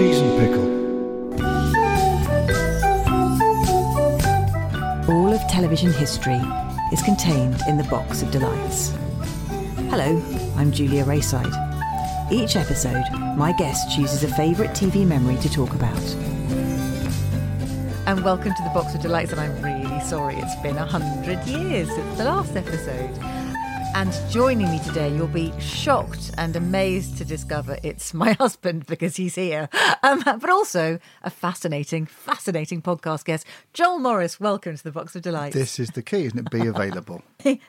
Cheese and pickle. All of television history is contained in the Box of Delights. Hello, I'm Julia Raeside. Each episode, my guest chooses a favourite TV memory to talk about. And welcome to the Box of Delights, and I'm really sorry it's been a hundred years since the last episode. And joining me today, you'll be shocked and amazed to discover it's my husband because he's here. Um, but also a fascinating, fascinating podcast guest, Joel Morris. Welcome to the Box of Delights. This is the key, isn't it? Be available.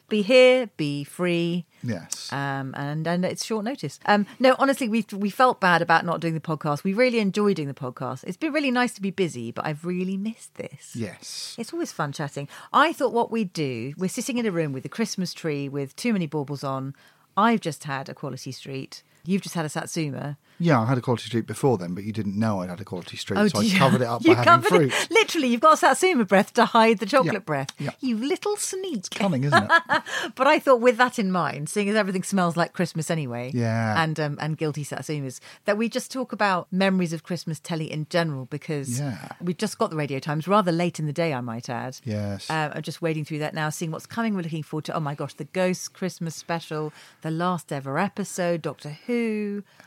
be here, be free. Yes. Um, and and it's short notice. Um, no, honestly, we we felt bad about not doing the podcast. We really enjoyed doing the podcast. It's been really nice to be busy, but I've really missed this. yes. It's always fun chatting. I thought what we'd do, we're sitting in a room with a Christmas tree with too many baubles on. I've just had a Quality Street. You've just had a Satsuma. Yeah, I had a quality street before then, but you didn't know I'd had a quality street, so I Oh, dear. covered it up You by having covered it- fruit. Literally, you've got Satsuma breath to hide the chocolate Yeah, breath. yeah. You little sneak. Cunning, isn't it? But I thought, with that in mind, seeing as everything smells like Christmas anyway, Yeah. and um, and guilty satsumas, that we just talk about memories of Christmas telly in general because Yeah. we've just got the Radio Times rather late in the day, I might add. Yes. Uh, I'm just wading through that now, seeing what's coming. We're looking forward to. Oh my gosh, the Ghost Christmas special, the last ever episode, Doctor Who.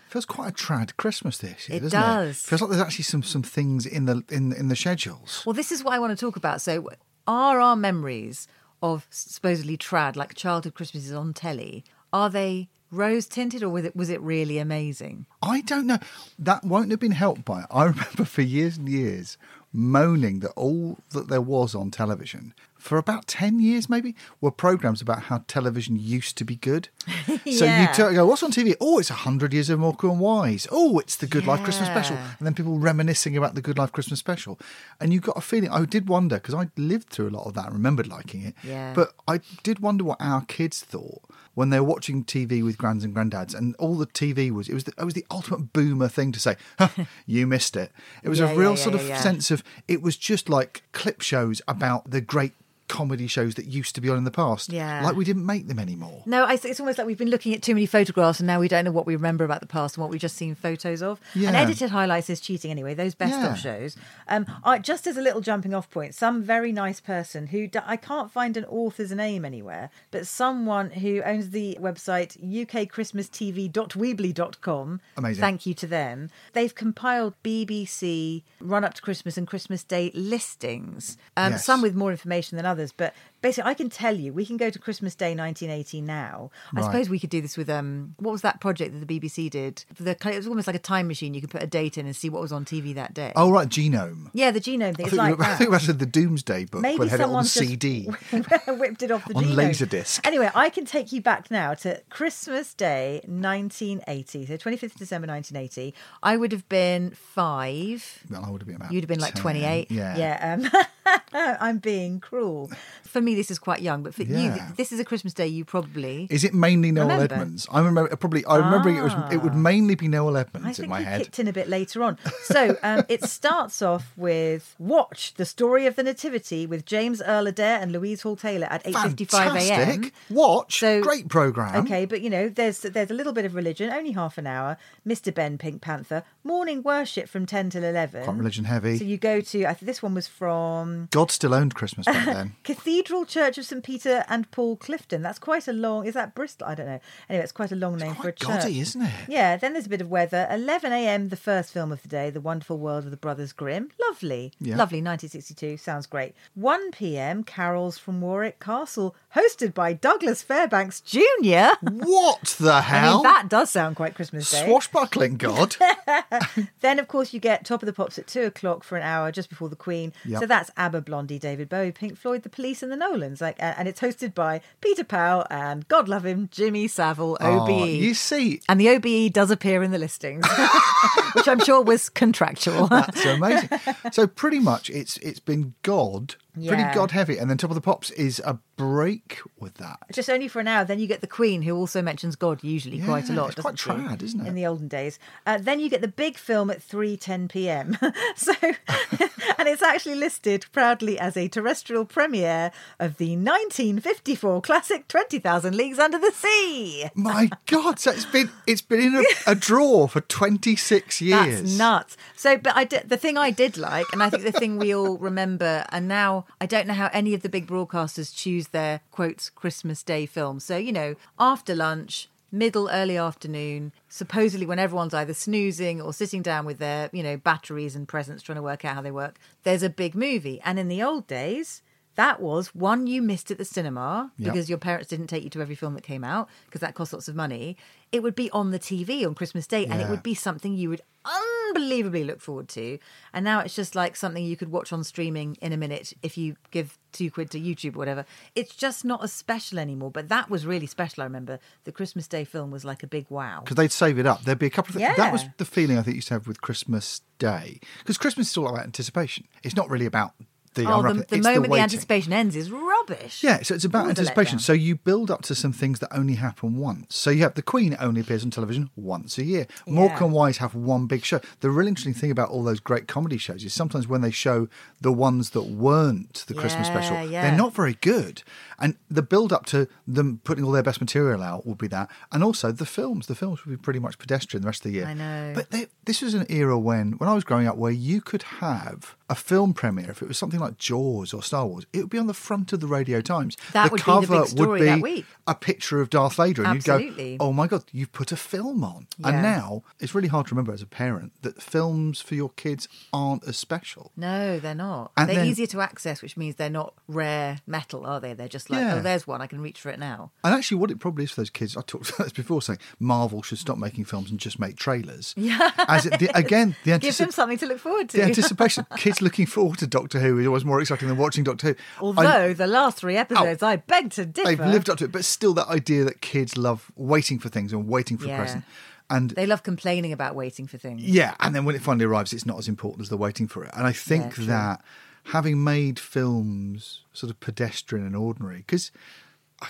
Feels quite a trad Christmas this year, It doesn't does. it? Feels like there's actually some some things in the in in the schedules. Well, this is what I want to talk about. So, are our memories of supposedly trad, like childhood Christmases on telly, are they rose tinted or was it was it really amazing? I don't know. That won't have been helped by it. I remember for years and years moaning that all that there was on television for about 10 years maybe were programs about how television used to be good. So Yeah. you t- go, what's on TV? Oh, it's 100 Years of Morecambe and Wise. Oh, it's the Good Life Christmas Special. And then people reminiscing about the Good Life Christmas Special. And you got a feeling, I did wonder, because I lived through a lot of that and remembered liking it. Yeah. But I did wonder what our kids thought when they were watching TV with grands and granddads, and all the TV was it was the, it was the ultimate boomer thing to say, "Huh, "You missed it." It was Yeah, a real yeah, sort yeah, of yeah. sense of it was just like clip shows about the great comedy shows that used to be on in the past. Yeah. like we didn't make them anymore. No, I, it's almost like we've been looking at too many photographs and now we don't know what we remember about the past and what we've just seen photos of. And edited highlights is cheating anyway, those best Yeah. of shows. Um, I, just as a little jumping off point, some very nice person who d- I can't find an author's name anywhere, but someone who owns the website ukchristmastv.weebly.com. Amazing. Thank you to them. They've compiled BBC run up to Christmas and Christmas Day listings, um, Yes. some with more information than others, but basically I can tell you we can go to Christmas Day 1980 now. I suppose we could do this with um what was that project that the BBC did? The it was almost like a time machine. You could put a date in and see what was on TV that day. Oh right, genome. yeah, the genome thing. I It's think, like we, I think we the Domesday book Maybe had it on CD. whipped it off the On genome. Laserdisc. Anyway, I can take you back now to Christmas Day 1980. So 25th December 1980. I would have been five. Well, I would have been about. You'd have been like 10. 28. Yeah. Yeah. Um, I'm being cruel. For me, this is quite young, but for you, this is a Christmas Day you probably. Is it mainly Noel Remember. Edmonds? I remember probably. I remember it was. It would mainly be Noel Edmonds I in my he head. kicked in a bit later on. So um, it starts off with Watch the Story of the Nativity with James Earl Adair and Louise Hall Taylor at 8:55 a.m. Watch. So- Great program. Okay, but you know, there's there's a little bit of religion, only half an hour. Mr. Benn Pink Panther, morning worship from ten till eleven. Quite religion heavy. So you go to. I think this one was from God still owned Christmas back then. Cathedral Church of St Peter and Paul Clifton. That's quite a long. Is that Bristol? I don't know. Anyway, it's quite a long name for a church. gaudy, isn't it? Yeah, then there's a bit of weather. 11 a.m., the first film of the day, The Wonderful World of the Brothers Grimm. Lovely. Yeah. Lovely, 1962. Sounds great. 1 p.m., Carols from Warwick Castle, hosted by Douglas Fairbanks Jr. What the I hell? mean, that does sound quite Christmas Day. Swashbuckling God. Then, of course, you get Top of the Pops at 2 o'clock for an hour just before the Queen. Yep. So that's ABBA, Blondie, David Bowie, Pink Floyd, the police and the Nolans. Like, uh, and it's hosted by Peter Powell and God love him, Jimmy Savile, OBE. Oh, you see, and the OBE does appear in the listings, which I'm sure was contractual. That's amazing. so pretty much, it's it's been God, Yeah. pretty God heavy, and then Top of the Pops is a break with that. Just only for an hour. Then you get the Queen, who also mentions God usually quite a lot. it's quite she? trad, isn't it? In the olden days. Uh, then you get the big film at three ten p.m. so, and it's actually listed proudly as a terrestrial premiere of the 1954 classic Twenty Thousand Leagues Under the Sea. My God, so it's been it's been in a, a drawer for twenty six years. That's nuts. So, but I did the thing I did like, and I think the thing we all remember, and now I don't know how any of the big broadcasters choose their quotes Christmas Day films. So, you know, after lunch, middle, early afternoon, supposedly when everyone's either snoozing or sitting down with their, you know, batteries and presents trying to work out how they work, there's a big movie. And in the old days, that was one you missed at the cinema Yep. because your parents didn't take you to every film that came out because that cost lots of money. It would be on the TV on Christmas Day and it would be something you would unbelievably look forward to. And now it's just like something you could watch on streaming in a minute if you give two quid to YouTube or whatever. It's just not as special anymore. But that was really special. I remember the Christmas Day film was like a big wow. because they'd save it up. There'd be a couple of things. That was the feeling I think you used to have with Christmas Day. Because Christmas is all about anticipation. It's not really about the Oh, the, the moment the, waiting. anticipation ends is rubbish. Yeah, so it's about anticipation. So you build up to some things that only happen once. So you have the Queen only appears on television once a year. Morecambe and Wise have one big show. The really interesting thing about all those great comedy shows is sometimes when they show the ones that weren't the Christmas special, yeah. they're not very good. And the build up to them putting all their best material out would be that. And also the films. The films would be pretty much pedestrian the rest of the year. I know. But they, this was an era when, when I was growing up, where you could have a film premiere if it was something like Jaws or Star Wars. It would be on the front of the Radio Times. That the would be the cover big story would be that week. a picture of Darth Vader, and Absolutely. you'd go, "Oh my god, you've put a film on." And now it's really hard to remember as a parent that films for your kids aren't as special. No, they're not. And they're then- easier to access, which means they're not rare metal, are they? They're just like, oh, Yeah. oh, there's one. I can reach for it now. And actually, what it probably is for those kids, I talked about this before, saying Marvel should stop making films and just make trailers. Yeah. As it, the, again, the Give them something to look forward to. the anticipation, kids looking forward to Doctor Who is always more exciting than watching Doctor Who. Although I- the last three episodes, I beg to differ. they've lived up to it, but still, that idea that kids love waiting for things and waiting for Yeah. a present, and They love complaining about waiting for things. yeah, and then when it finally arrives, it's not as important as the waiting for it. And I think Yeah, that having made films sort of pedestrian and ordinary, because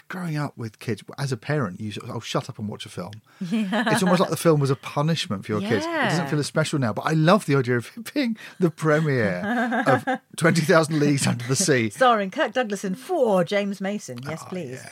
growing up with kids, as a parent, you sort of, oh, shut up and watch a film. It's almost like the film was a punishment for your kids. It doesn't feel as special now, but I love the idea of it being the premiere of 20,000 Leagues Under the Sea. Starring Kirk Douglas and for James Mason. Yes, Oh, please.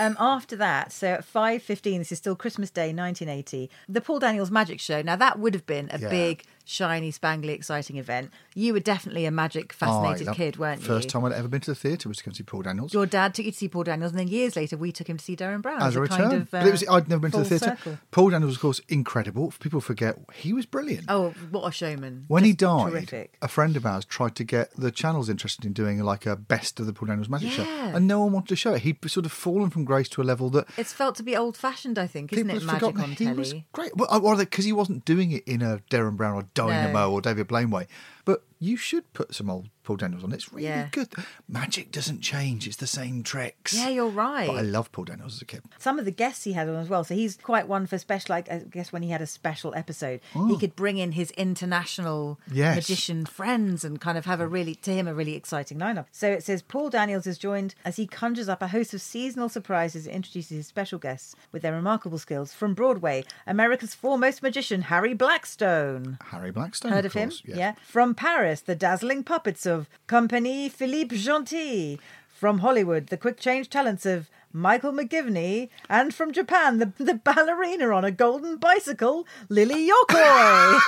Um, after that, so at five fifteen, this is still Christmas Day, nineteen eighty. The Paul Daniels Magic Show. Now that would have been a Yeah. big, shiny, spangly, exciting event. You were definitely a magic fascinated kid, weren't First you? time I'd ever been to the theatre was to go and see Paul Daniels. Your dad took you to see Paul Daniels, and then years later, we took him to see Derren Brown as a return. kind of. but it was, uh, I'd never been to the theatre. circle. Paul Daniels, of course, incredible. People forget he was brilliant. Oh, what a showman! When he died, terrific. a friend of ours tried to get the channels interested in doing like a best of the Paul Daniels Magic Show, and no one wanted to show it. He'd sort of fallen from grace to a level that It's felt to be old-fashioned, I think, isn't it? Magic on he telly. was great. Well, or because he wasn't doing it in a Derren Brown or Dynamo No. or David Blainway. But you should put some old Paul Daniels on. It's really Yeah. good. Magic doesn't change; it's the same tricks. Yeah, you're right. But I love Paul Daniels as a kid. some of the guests he had on as well. So he's quite one for special. Like I guess when he had a special episode, he oh. could bring in his international Oh. Yes. magician friends and kind of have a really to him a really exciting lineup. So it says Paul Daniels is joined as he conjures up a host of seasonal surprises and introduces his special guests with their remarkable skills from Broadway. America's foremost magician Harry Blackstone. Harry Blackstone, Heard of him? course, yes. Yeah. From Paris, the dazzling puppets of Compagnie Philippe Genty. From Hollywood, the quick change talents of Michael McGivney. And from Japan, the, the ballerina on a golden bicycle, Lily Yokoi.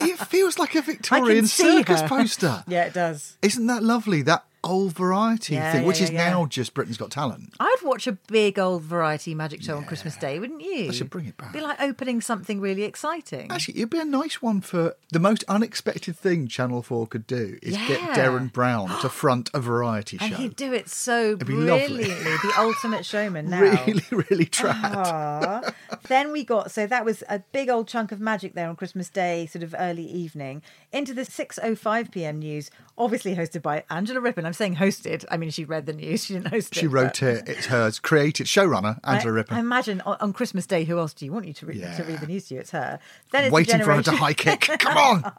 It feels like a Victorian circus her. poster. yeah, it does. Isn't that lovely? That old variety Yeah, thing, yeah, which yeah, is now just Britain's Got Talent. I'd watch a big old variety magic show on Christmas Day, wouldn't you? They should bring it back. Be like opening something really exciting. Actually, it'd be a nice one for the most unexpected thing Channel 4 could do is get Derren Brown to front a variety show. and he'd do it so brilliantly. the ultimate showman now. Really, really trad. Then we got so that was a big old chunk of magic there on Christmas Day, sort of early evening, into the six oh five PM news, obviously hosted by Angela Rippon. I'm saying hosted. I mean she read the news, she didn't host it. She wrote but- it, it's hers. Created, showrunner, Angela I, Rippon. I imagine on, on Christmas Day, who else do you want you to, re- to read the news to you? It's her. Then it's the Waiting for her to high kick. Come on!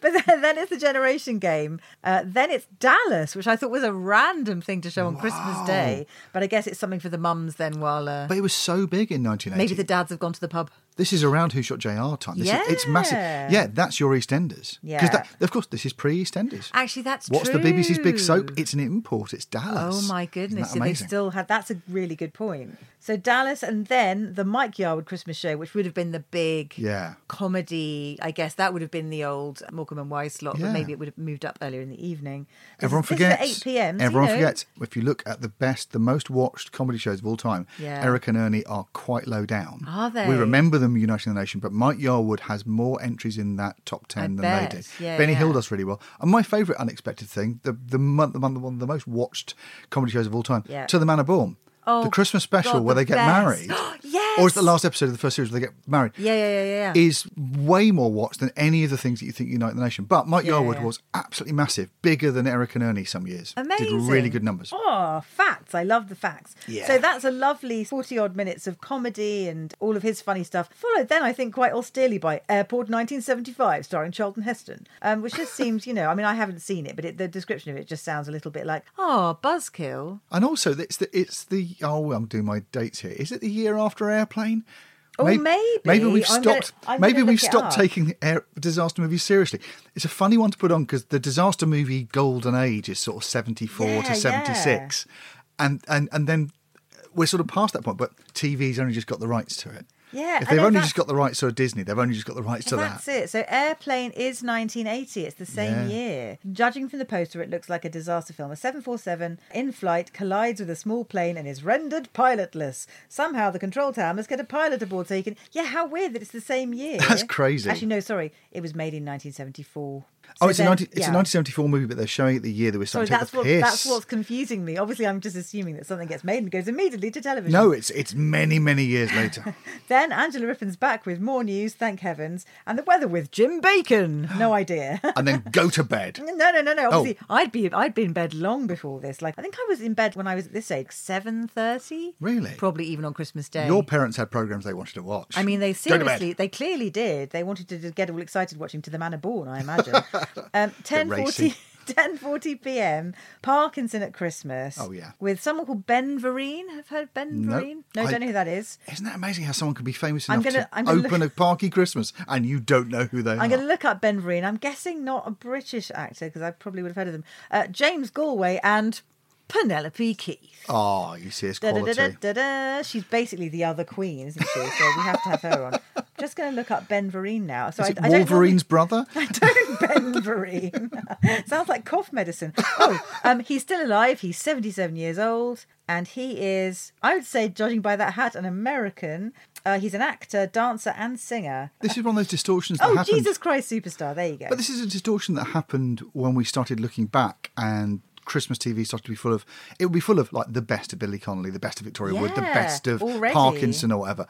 But then, then it's the generation game. Uh, then it's Dallas, which I thought was a random thing to show on Christmas Day. But I guess it's something for the mums then while uh, But it was so big in 1980. maybe the dads have gone to the pub. This is around Who Shot JR time. This is, it's massive. Yeah. Yeah, that's your EastEnders. Yeah. Because of course, this is pre-EastEnders. Actually, that's What's the BBC's big soap? It's an import. It's Dallas. Oh my goodness! So they still had. That's a really good point. So Dallas, and then the Mike Yarwood Christmas show, which would have been the big Yeah. comedy. I guess that would have been the old Morecambe and Wise slot, but maybe it would have moved up earlier in the evening. Everyone forgets. is at eight p.m. so, you Everyone know. forgets. If you look at the best, the most watched comedy shows of all time, Yeah. Eric and Ernie are quite low down. Are they? We remember them uniting the nation, but Mike Yarwood has more entries in that top ten I than bet. they did. Yeah, Benny yeah. Hill does really well. And my favourite unexpected thing, the the month, the month, one of the most watched comedy shows of all time, Yeah. To the Manor Born. Oh, the Christmas special God, where the they get best. married. yes. Or is the last episode of the first series where they get married. Yeah, yeah, yeah, yeah. Is way more watched than any of the things that you think unite the nation. But Mike Yeah, Yarwood yeah. was absolutely massive, bigger than Eric and Ernie some years. Amazing. Did really good numbers. Oh, facts. I love the facts. Yeah. So that's a lovely 40 odd minutes of comedy and all of his funny stuff. Followed then, I think, quite austerely by Airport 1975, starring Charlton Heston, um, which just seems, you know, I mean, I haven't seen it, but it, the description of it just sounds a little bit like, oh, buzzkill. And also, it's the it's the oh, I'm doing my dates here. Is it the year after Airplane? Oh, May- maybe. Maybe we've I'm gonna- stopped. I'm maybe we've stopped taking the air, disaster movies seriously. It's a funny one to put on because the disaster movie golden age is sort of 74 Yeah, to 76, and and and then we're sort of past that point. But TV's only just got the rights to it. Yeah, If they've only just got the rights to Disney, they've only just got the rights to And that. that's it. So Airplane is 1980. It's the same Yeah. year. Judging from the poster, it looks like a disaster film. A 747 in flight collides with a small plane and is rendered pilotless. Somehow the control tower must get a pilot aboard so he can. Yeah, how weird that it's the same year. That's crazy. Actually, no, sorry. It was made in 1974. Oh, it's, a then- 19, it's yeah. a 1974 movie, but they're showing it the year that we're Sorry, starting to that's take what piss. that's what's confusing me. Obviously, I'm just assuming that something gets made and goes immediately to television. No, it's it's many many years later. Then Angela Rippon's back with more news, thank heavens, and the weather with Jim Bacon. No idea. and then go to bed. No, no, no, no. Oh. Obviously, I'd be I'd been in bed long before this. Like I think I was in bed when I was at this age, seven thirty. Really? Probably even on Christmas Day. Your parents had programs they wanted to watch. I mean, they to seriously, they clearly did. They wanted to get all excited watching To the Manor Born, I imagine. um, 10.40, 10.40 p.m. Parkinson at Christmas. Oh, yeah. With someone called Ben Vereen. Have you heard of Ben No. Vereen? No, I- don't know who that is. Isn't that amazing how someone can be famous I'm enough gonna- to I'm gonna open look- a Parky Christmas and you don't know who they are? I'm going to look up Ben Vereen. I'm guessing not a British actor because I probably would have heard of them. Uh, James Galway and Penelope Keith. Oh, you see, it's quality. da, da, da. She's basically the other queen, isn't she? So we have to have her on. Just going to look up Ben Vereen now. So Is I, it I don't Wolverine's brother? I don't Ben Vereen. Sounds like cough medicine. Oh, um, he's still alive. He's 77 years old, and he is, I would say, judging by that hat, an American. Uh, he's an actor, dancer, and singer. This is one of those distortions that Oh, happened. Jesus Christ, superstar! There you go. But this is a distortion that happened when we started looking back and Christmas TV started to be full of. It would be full of like the best of Billy Connolly, the best of Victoria Wood, the best of already. Parkinson or whatever.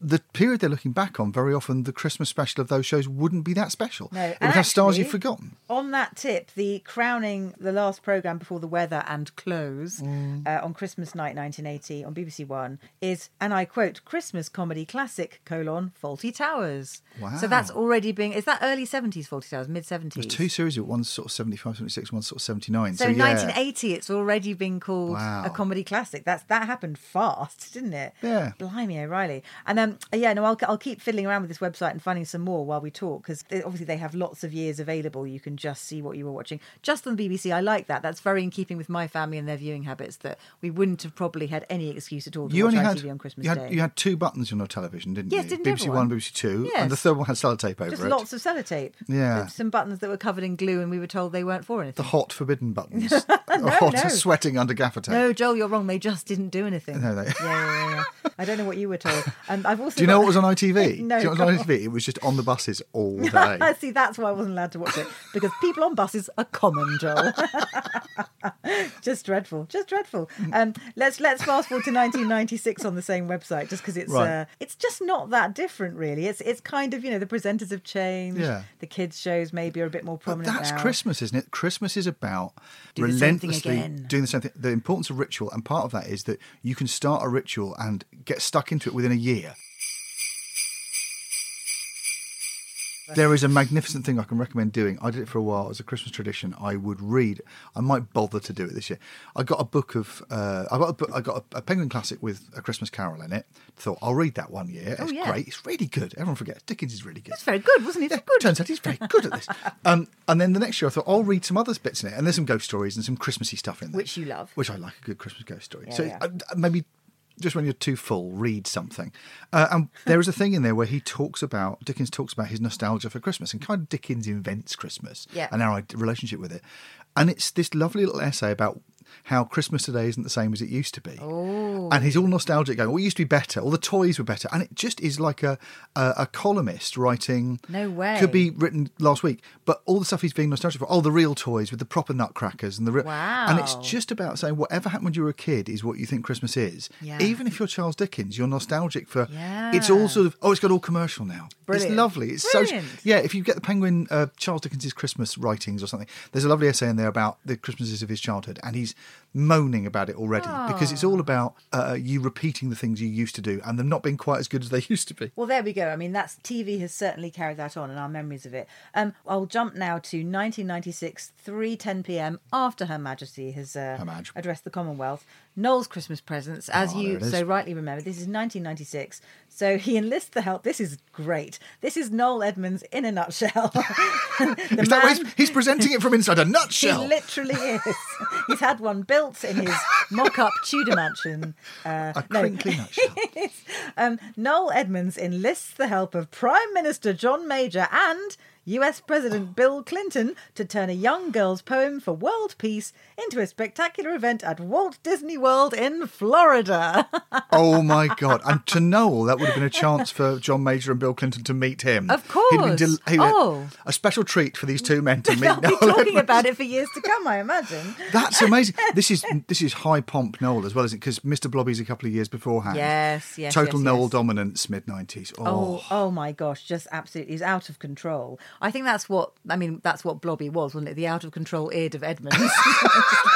The period they're looking back on, very often the Christmas special of those shows wouldn't be that special. No, it and would have stars you've forgotten. On that tip, the crowning, the last program before the weather and close Mm. uh, on Christmas night 1980 on BBC One is, and I quote, Christmas comedy classic colon Fawlty Towers. Wow. So that's already being, is that early 70s Fawlty Towers, mid 70s? There's two series it. One's sort of 75, 76, one's sort of 79. So So, yeah. 1980, it's already been called Wow. a comedy classic. That's that happened fast, didn't it? Yeah. Blimey O'Reilly. And then um, yeah, no, I'll, I'll keep fiddling around with this website and finding some more while we talk because obviously they have lots of years available. You can just see what you were watching. Just on the BBC, I like that. That's very in keeping with my family and their viewing habits. That we wouldn't have probably had any excuse at all to You watch only had ITV on Christmas you had, Day. you had two buttons on your television, didn't Yes, you? didn't BBC everyone? One, BBC Two, Yes. and the third one had sellotape over just it. lots of sellotape. Yeah. Some buttons that were covered in glue, and we were told they weren't for anything. the hot forbidden buttons, or hot no. sweating under gaffer tape. No, Joel, you're wrong. They just didn't do anything. No, they- Yeah, yeah, yeah, yeah. I don't know what you were told. Um, I've also Do you know what was on ITV? No, Do you know what was on. ITV? It was just on the buses all day. I see, that's why I wasn't allowed to watch it because people on buses are common, Joel. just dreadful, just dreadful. Um, let's let's fast forward to 1996 on the same website, just because it's Right. uh, it's just not that different, really. It's it's kind of you know the presenters have changed. Yeah. The kids shows maybe are a bit more But prominent that's now. Christmas, isn't it? Christmas is about Do the relentlessly again. doing the same thing. The importance of ritual, and part of that is that you can start a ritual and get stuck into it within a year. There is a magnificent thing I can recommend doing. I did it for a while as a Christmas tradition. I would read. I might bother to do it this year. I got a book of. Uh, I got a book. I got a, a Penguin classic with a Christmas Carol in it. Thought I'll read that one year. Oh, it's yeah. great. It's really good. Everyone forgets Dickens is really good. It's very good, wasn't it? Yeah, good. Turns out he's very good at this. Um, and then the next year, I thought I'll read some other bits in it, and there's some ghost stories and some Christmassy stuff in there, Which you love. Which I like a good Christmas ghost story. Yeah, so uh, maybe just when you're too full, read something. Uh, and there is a thing in there where he talks about Dickens talks about his nostalgia for Christmas and kind of Dickens invents Christmas Yeah. and our relationship with it. And it's this lovely little essay about how Christmas today isn't the same as it used to be. Oh. And he's all nostalgic, going, "Well, it used to be better. All the toys were better." And it just is like a a, a columnist writing. No way. Could be written last week, but all the stuff he's being nostalgic for. Oh, the real toys with the proper nutcrackers and the real. And it's just about saying whatever happened when you were a kid is what you think Christmas is. Yeah. Even if you're Charles Dickens, you're nostalgic for. Yeah. It's all sort of. Oh, it's got all commercial now. Brilliant. It's lovely. It's so. Yeah, if you get the Penguin uh, Charles Dickens's Christmas writings or something, there's a lovely essay in there about the Christmases of his childhood, and he's moaning about it already because it's all about uh, you repeating the things you used to do and them not being quite as good as they used to be. Well, there we go. I mean, that's TV has certainly carried that on, and our memories of it. Um, I'll jump now to 1996, 3:10 p.m. after Her Majesty has uh, Her addressed the Commonwealth. Noel's Christmas presents, as Oh, you so rightly remember, this is 1996. So he enlists the help. This is great. This is Noel Edmonds in a nutshell. Is that he's, he's presenting it from inside a nutshell? he literally is. He's had one built in his mock-up Tudor mansion. Uh, a no. crinkly nutshell. um, Noel Edmonds enlists the help of Prime Minister John Major and US President Bill Clinton to turn a young girl's poem for world peace into a spectacular event at Walt Disney World in Florida. oh my god! And to Noel, that would have been a chance for John Major and Bill Clinton to meet him. Of He'd been course. he- Oh. a special treat for these two men to meet. They'll be Noel talking Edmonds. about it for years to come, I imagine. That's amazing. This is this is high pomp Noel as well, isn't it? Because Mr. Blobby's a couple of years beforehand. Yes, yes, Total yes, Noel yes. dominance, mid nineties. Oh, Oh, oh my gosh, just absolutely, he's out of control. I think that's what, I mean, that's what Blobby was, wasn't it? The out of control id of Edmonds.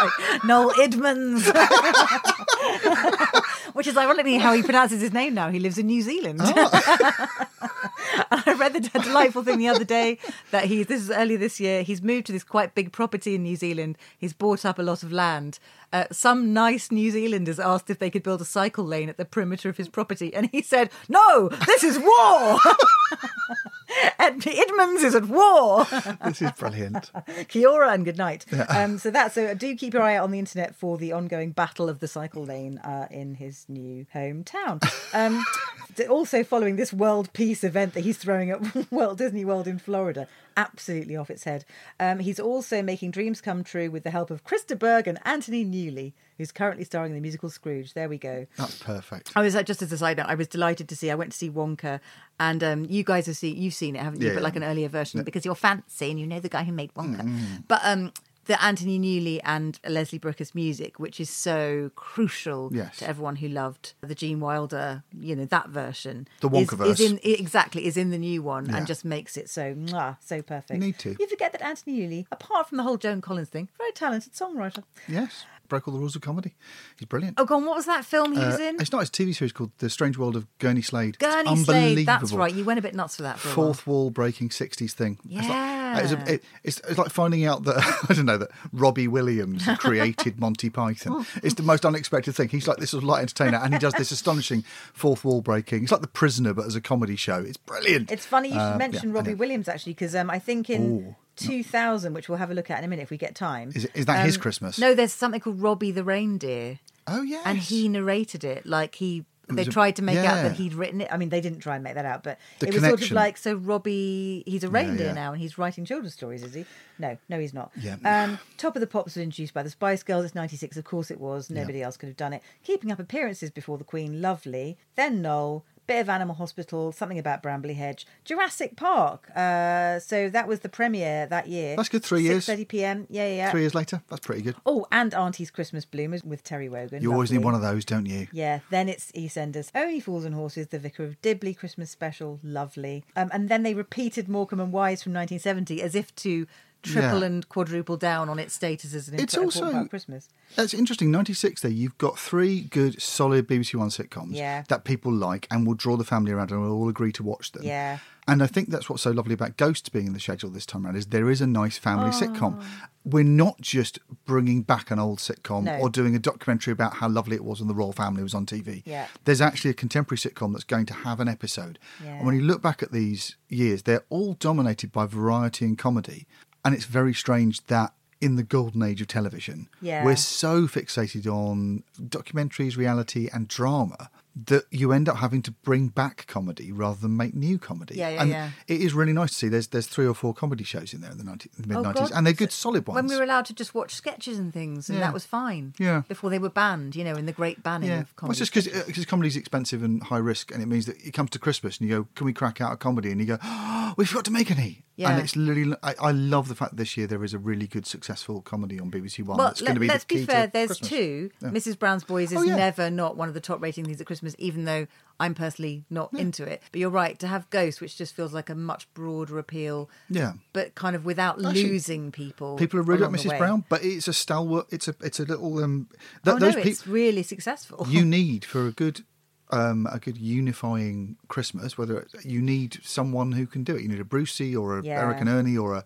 Like, Noel Edmonds. Which is ironically how he pronounces his name now. He lives in New Zealand. Oh. I read the delightful thing the other day that he, this is earlier this year, he's moved to this quite big property in New Zealand. He's bought up a lot of land. Uh, some nice New Zealanders asked if they could build a cycle lane at the perimeter of his property, and he said, No, this is war! Ed- Edmonds is at war! this is brilliant. Kia ora and good night. Um, so that's so do keep your eye out on the internet for the ongoing battle of the cycle lane uh, in his new hometown. Um, also following this world peace event that he's throwing at Walt Disney World in Florida, absolutely off its head. Um, he's also making dreams come true with the help of Krista Berg and Anthony Newley, who's currently starring in the musical Scrooge. There we go. That's perfect. I was uh, just as a side note, I was delighted to see. I went to see Wonka, and um, you guys have seen you've seen it, haven't you? Yeah, but like an earlier version because you're fancy and you know the guy who made Wonka. Mm. But um, the Anthony Newley and Leslie Bricusse's music, which is so crucial Yes. to everyone who loved the Gene Wilder, you know that version. The is, Wonkaverse. is in exactly is in the new one Yeah. and just makes it so mwah, so perfect. You Need to. You forget that Anthony Newley, apart from the whole Joan Collins thing, very talented songwriter. Yes. Broke all the rules of comedy. He's brilliant. Oh, go on. What was that film he was Uh, in? It's not his TV series called The Strange World of Gurney Slade. It's Gurney Slade. That's unbelievable. right. You went a bit nuts for that for a while. Fourth wall breaking 60s thing. It's like, it's, Yeah. a- it- it's, it's like finding out that, I don't know, that Robbie Williams created Monty Python. It's the most unexpected thing. He's like this sort of light entertainer and he does this astonishing fourth wall breaking. It's like The Prisoner, but as a comedy show. It's brilliant. It's funny you should mention yeah, Robbie. Williams actually, because um, I think in. 2000, which we'll have a look at in a minute if we get time. Is is that his um, Christmas? No, there's something called Robbie the Reindeer. Oh, yes. And he narrated it like he. They tried to make out yeah. that he'd written it. I mean, they didn't try and make that out, but The it was sort of like so. Robbie, he's a reindeer yeah. now, and he's writing children's stories, is he? No, no, he's not. Yeah. Um, Top of the Pops was introduced by the Spice Girls. It's '96, of course it was. Nobody else could have done it. Keeping up appearances before the Queen, lovely. Then Noel. Bit of Animal Hospital, something about Brambly Hedge, Jurassic Park. Uh, so that was the premiere that year. That's good, three years. 6:30 p.m. Yeah, yeah. yeah. Three years later, that's pretty good. Oh, and Auntie's Christmas Bloomers with Terry Wogan. You always need one of those, don't you? Yeah, then it's EastEnders. Only Fools and Horses, The Vicar of Dibley Christmas special, lovely. Um, and then they repeated Morecambe and Wise from 1970 as if to triple Yeah. and quadruple down on its status as an It's also- part of Christmas. That's interesting. 96 there, you've got three good, solid BBC One sitcoms Yeah. that people like and will draw the family around and will all agree to watch them. Yeah. And I think that's what's so lovely about Ghosts being in the schedule this time around is there is a nice family Oh. sitcom. We're not just bringing back an old sitcom No. or doing a documentary about how lovely it was when the royal family was on TV. Yeah. There's actually a contemporary sitcom that's going to have an episode. Yeah. And when you look back at these years, they're all dominated by variety and comedy. And it's very strange that in the golden age of television, Yeah. we're so fixated on documentaries, reality, and drama that you end up having to bring back comedy rather than make new comedy. Yeah, yeah, and yeah. it is really nice to see. There's there's three or four comedy shows in there in the, 90, mid Oh, nineties, God. and they're good, solid ones. When we were allowed to just watch sketches and things, and Yeah. that was fine. Yeah. Before they were banned, you know, in the great banning yeah, of well, it's just because because uh, comedy's expensive and high risk, and it means that it comes to Christmas and you go, "Can we crack out a comedy?" And you go, oh, "We forgot to make any." Yeah. And it's literally, I, I love the fact that this year there is a really good, successful comedy on BBC One. Well, that's going to let, be the be fair. There's Christmas. two. Yeah. Mrs. Brown's Boys is Oh, never not one of the top rating things at Christmas, even though I'm personally not into it. But you're right to have Ghost, which just feels like a much broader appeal. Yeah. but kind of without Actually, losing people. People are like the Mrs. Brown, but it's a stalwart. It's a it's a little um. Th- Oh those no, it's really successful. you need for a good um, a good unifying Christmas. Whether it's, you need someone who can do it, you need a Brucey or a Yeah. Eric and Ernie or a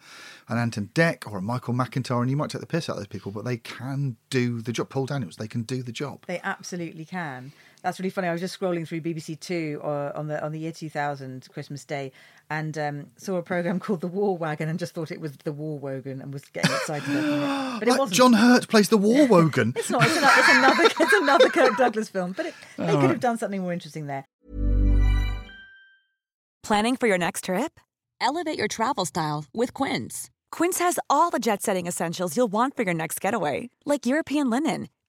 an Ant and Dec or a Michael McIntyre, and you might take the piss out of those people, but they can do the job. Paul Daniels, they can do the job. They absolutely can. That's really funny. I was just scrolling through BBC Two uh, on the on the year 2000 Christmas Day, and um, saw a program called The War Wagon, and just thought it was the War Wogan, and was getting excited about it. But it Like wasn't. John Hurt plays the War Wogan. It's not. It's, ano- it's another. It's another Kirk Douglas film. But it, they could have done something more interesting there. Planning for your next trip? Elevate your travel style with Quince. Quince has all the jet setting essentials you'll want for your next getaway, like European linen,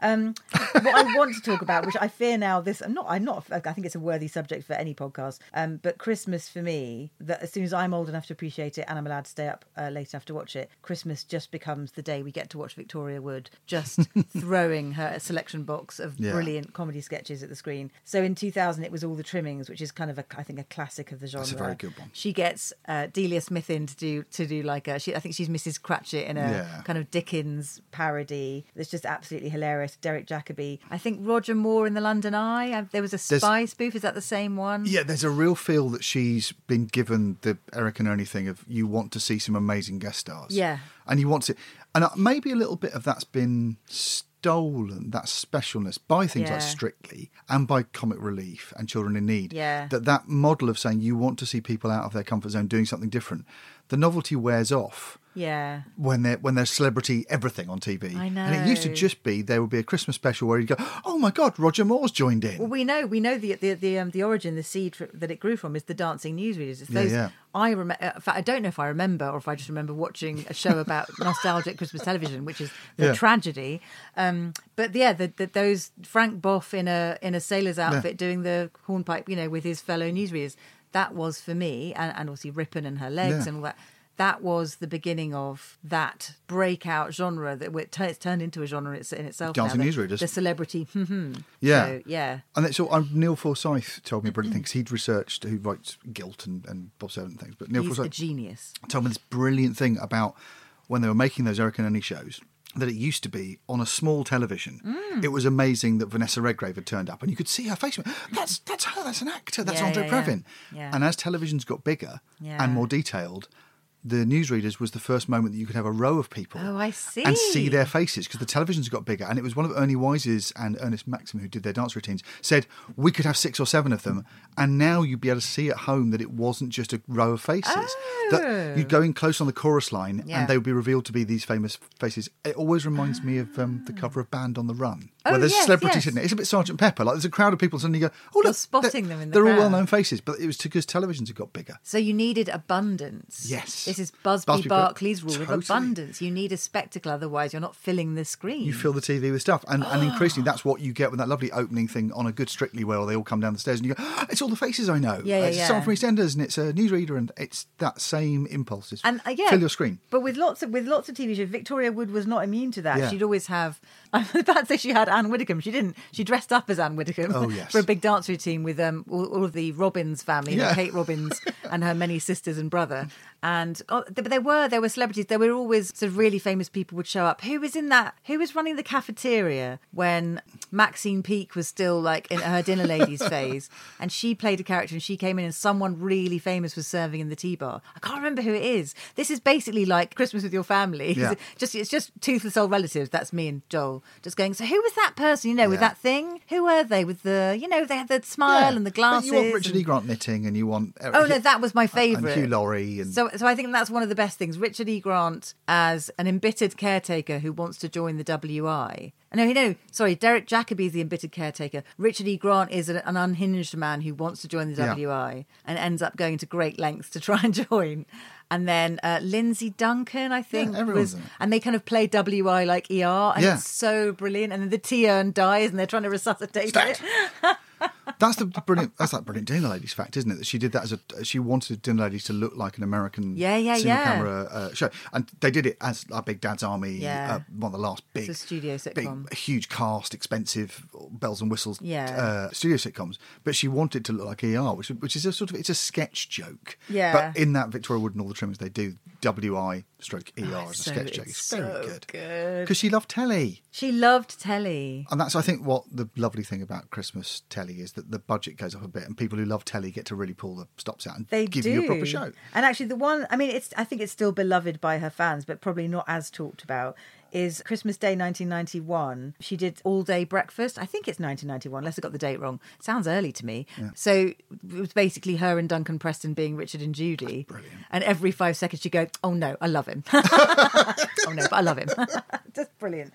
Um, what I want to talk about, which I fear now, this I'm not, I'm not. I think it's a worthy subject for any podcast. Um, but Christmas for me, that as soon as I'm old enough to appreciate it and I'm allowed to stay up uh, late enough to watch it, Christmas just becomes the day we get to watch Victoria Wood just throwing her selection box of Yeah. brilliant comedy sketches at the screen. So in 2000, it was all the trimmings, which is kind of a, I think, a classic of the genre. That's a very good one. She gets uh, Delia Smith in to do to do like a. She, I think she's Mrs. Cratchit in a Yeah. kind of Dickens parody. That's just absolutely hilarious. Derek Jacobi. I think Roger Moore in the London Eye. Uh, There was a There's- spy spoof. Is that the same one? Yeah, there's a real feel that she's been given the Eric and Ernie thing of you want to see some amazing guest stars. Yeah. And you want to, and uh, maybe a little bit of that's been stolen that specialness by things like Strictly and by Comic Relief and Children in Need. Yeah. That that model of saying you want to see people out of their comfort zone doing something different, the novelty wears off Yeah. when they're when there's celebrity everything on TV. I know. And it used to just be there would be a Christmas special where you'd go, oh my god, Roger Moore's joined in. Well, we know we know the the the, um, the origin, the seed that it grew from is the dancing newsreaders. It's Yeah, those yeah. I remember. In fact, I don't know if I remember or if I just remember watching a show about nostalgic Christmas television, which is the Yeah. tragedy. Um, but yeah, the, the, those Frank Bough in a in a sailor's outfit doing the hornpipe, you know, with his fellow newsreaders. That was for me, and, and obviously Rippon and her legs Yeah. and all that. That was the beginning of that breakout genre that it's turned into a genre in itself. Dancing now, the, newsreaders. the celebrity. hmm Yeah. So, yeah. And it's all, um, Neil Forsyth told me a brilliant thing 'cause he'd researched who writes Guilt and, and Bob Servant and things. But Neil He's a genius. told me this brilliant thing about when they were making those Eric and Ernie shows that it used to be on a small television. Mm. It was amazing that Vanessa Redgrave had turned up and you could see her face. That's that's her. That's an actor. That's Yeah, Andre yeah. Previn. Yeah. And as televisions got bigger and more detailed. The newsreaders was the first moment that you could have a row of people Oh, I and see see. their faces because the televisions got bigger. And it was one of Ernie Wise's and Ernest Maxin, who did their dance routines, said we could have six or seven of them. And now you'd be able to see at home that it wasn't just a row of faces. That you'd go in close on the chorus line Yeah. and they would be revealed to be these famous faces. It always reminds me of um, the cover of Band on the Run. Oh, where there's yes, celebrities yes. sitting there. It's a bit Sergeant Pepper. Like there's a crowd of people, suddenly you go, oh, You're look. spotting them in the They're all well known faces, but it was because televisions had got bigger. So you needed abundance. Yes. This is Busby, Busby Berkeley's rule Totally. of abundance. You need a spectacle, otherwise you're not filling the screen. you fill the TV with stuff. And, and increasingly, that's what you get with that lovely opening thing on a good Strictly where they all come down the stairs and you go, "Ah, it's all the faces I know. Yeah, yeah, it's yeah. someone from EastEnders and it's a newsreader and it's that same impulse. It's and uh, yeah, fill your screen. But with lots of with lots of TV shows, Victoria Wood was not immune to that. Yeah. She'd always have. I'm about to say she had Anne Widdecombe. She didn't. She dressed up as Anne Widdecombe Oh, yes. for a big dance routine with um all, all of the Robbins family, Yeah. Kate Robbins and her many sisters and brother. And oh, there were there were celebrities. There were always sort of really famous people would show up. Who was in that? Who was running the cafeteria when Maxine Peake was still like in her dinner ladies phase, and she played a character and she came in and someone really famous was serving in the tea bar. I can't remember who it is. This is basically like Christmas with your family. Yeah. just it's just toothless old relatives. That's me and Joel just going. So who was that person? You know, with that thing. Who were they? With the you know they had the smile Yeah. and the But glasses. you want Richard and- E. Grant knitting and you want. Eric- Oh no, that was my favourite. Hugh Laurie and So, so I think that's one of the best things. Richard E. Grant as an embittered caretaker who wants to join the WI. No, he no, sorry. Derek Jacobi is the embittered caretaker. Richard E. Grant is an, an unhinged man who wants to join the Yeah. WI and ends up going to great lengths to try and join. And then uh, Lindsay Duncan, I think, everyone's was, and they kind of play WI like ER, and Yeah. it's so brilliant. And then the T urn dies, and they're trying to resuscitate Stacked. it. That's the brilliant. That's that brilliant dinner ladies fact, isn't it? That she did that as a. She wanted dinner ladies to look like an American. Yeah, yeah, yeah. camera uh, show, and they did it as a Big Dad's Army. Yeah. Uh, one of the last big studio sitcom. big, huge cast, expensive bells and whistles. Yeah. Uh, studio sitcoms, but she wanted to look like ER, which which is a sort of it's a sketch joke. Yeah. But in that Victoria Wood and all the trimmings, they do WI stroke ER Oh, as a so- sketch joke. it's very so good. good. Because she loved telly. She loved telly. And that's, I think, what the lovely thing about Christmas telly is that the budget goes up a bit, and people who love telly get to really pull the stops out and They give do. you a proper show. And actually, the one I mean, it's I think it's still beloved by her fans, but probably not as talked about. Is Christmas Day 1991? She did all day breakfast. I think it's 1991, unless I got the date wrong. Sounds early to me. So it was basically her and Duncan Preston being Richard and Judy. brilliant. And every five seconds she'd go, "Oh no, I love him." oh no, but I love him. just brilliant.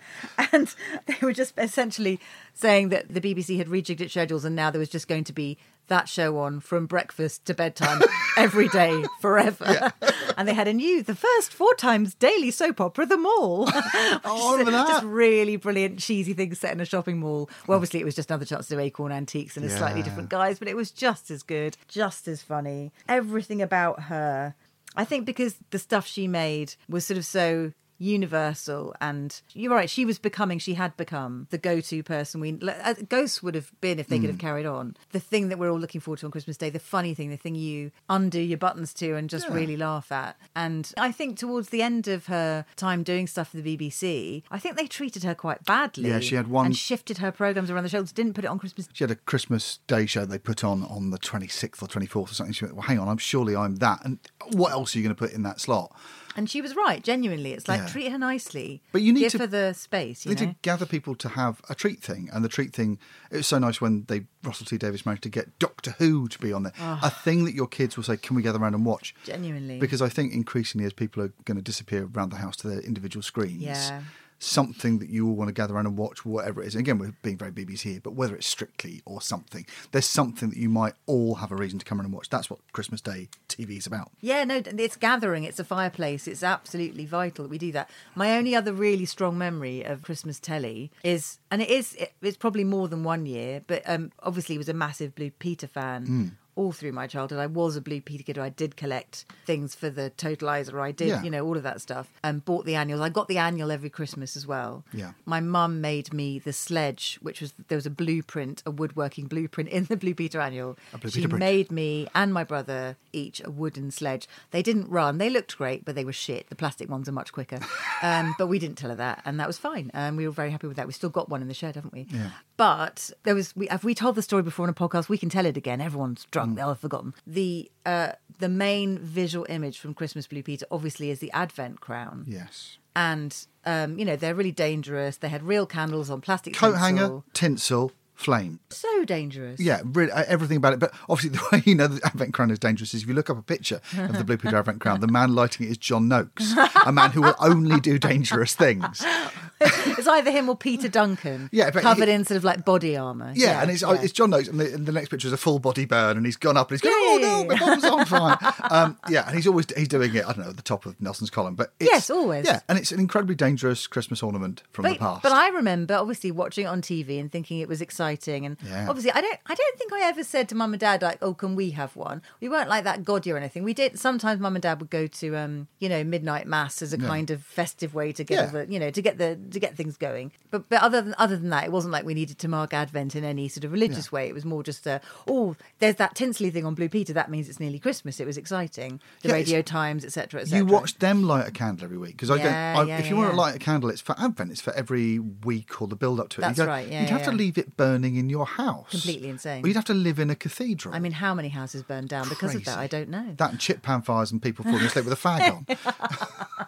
And they were just essentially saying that the BBC had rejigged its schedules and now there was just going to be that show on from breakfast to bedtime every day forever. And they had a new, the first four times daily soap opera, The Mall. Oh, remember that? Just really brilliant, cheesy things set in a shopping mall. Well, obviously, it was just another chance to do Acorn Antiques and a slightly different guise, but it was just as good, just as funny. Everything about her. I think because the stuff she made was sort of so universal and you're right she was becoming she had become the go-to person we uh, ghosts would have been if they could Hmm. have carried on the thing that we're all looking forward to on christmas day the funny thing the thing you undo your buttons to and just Yeah. really laugh at and i think towards the end of her time doing stuff for the bbc i think they treated her quite badly Yeah, she had one- and shifted her programs around the shows didn't put it on christmas She had a Christmas Day show they put on on the 26th or 24th or something. She went, well, hang on, I'm surely I'm that. And what else are you going to put in that slot? And she was right, genuinely. It's like Yeah. treat her nicely. But you need give to- her the space, you need to gather people to have a treat thing, and the treat thing. It was so nice when they Russell T Davies managed to get Doctor Who to be on there, a thing that your kids will say, "Can we gather around and watch?" Genuinely. because I think increasingly as people are going to disappear around the house to their individual screens, Yeah. Something that you all want to gather around and watch, whatever it is. And again, we're being very BBC here, but whether it's strictly or something, there's something that you might all have a reason to come around and watch. That's what Christmas Day TV is about. Yeah, no, it's gathering. It's a fireplace. It's absolutely vital that we do that. My only other really strong memory of Christmas telly is, and it is, it, it's probably more than one year, but um, obviously was a massive Blue Peter fan. Hmm. All through my childhood, I was a Blue Peter kid. I did collect things for the Totalizer. I did, Yeah. you know, all of that stuff. And bought the annuals. I got the annual every Christmas as well. Yeah. My mum made me the sledge, which was there was a blueprint, a woodworking blueprint in the Blue Peter annual. A Blue she Peter print. made me and my brother each a wooden sledge. They didn't run. They looked great, but they were shit. The plastic ones are much quicker. Um, but we didn't tell her that, and that was fine. Um, we were very happy with that. We still got one in the shed, haven't we? Yeah. But there was. We, have we told the story before on a podcast? We can tell it again. Everyone's drunk. They'll have forgotten. The uh, the main visual image from Christmas Blue Peter obviously is the Advent crown Yes. and um, you know they're really dangerous. They had real candles on plastic Coat tinsel. hanger, tinsel, flame. So dangerous. Yeah, really, uh, everything about it. But obviously, the way you know the Advent Crown is dangerous is if you look up a picture of the Blue Peter Advent Crown, the man lighting it is John Noakes, a man who will only do dangerous things. it's either him or Peter Duncan. Yeah, covered he- in sort of like body armor. Yeah, and it's yeah. it's John Noakes, and the, and the next picture is a full body burn, and he's gone up and he's going, Yeah, "Oh yeah, no, yeah, my body's on fire!" um, yeah, and he's always he's doing it. I don't know at the top of Nelson's column, but it's, Yes, always. Yeah, and it's an incredibly dangerous Christmas ornament from the past. but I remember obviously watching it on TV and thinking it was exciting. And Yeah. obviously, I don't, I don't think I ever said to mum and dad like, "Oh, can we have one?" We weren't like that gaudy or anything. We did sometimes. Mum and dad would go to, um, you know, midnight mass as a kind of festive way to get, Yeah. the, you know, to get the to get things going. But but other than other than that, it wasn't like we needed to mark Advent in any sort of religious way. It was more just a, oh, there's that tinsely thing on Blue Peter. That means it's nearly Christmas. It was exciting. The Yeah, Radio Times, etc. etc. you watch them light a candle every week because I Yeah, don't. I, yeah, if you yeah, want to light a candle, it's for Advent. It's for every week or the build up to it. That's you go, right, yeah, you'd have yeah, to leave it burning in your house. Completely insane. Or you'd have to live in a cathedral. I mean, how many houses burned down because of that? I don't know. That and chip pan fires and people falling asleep with a fag on.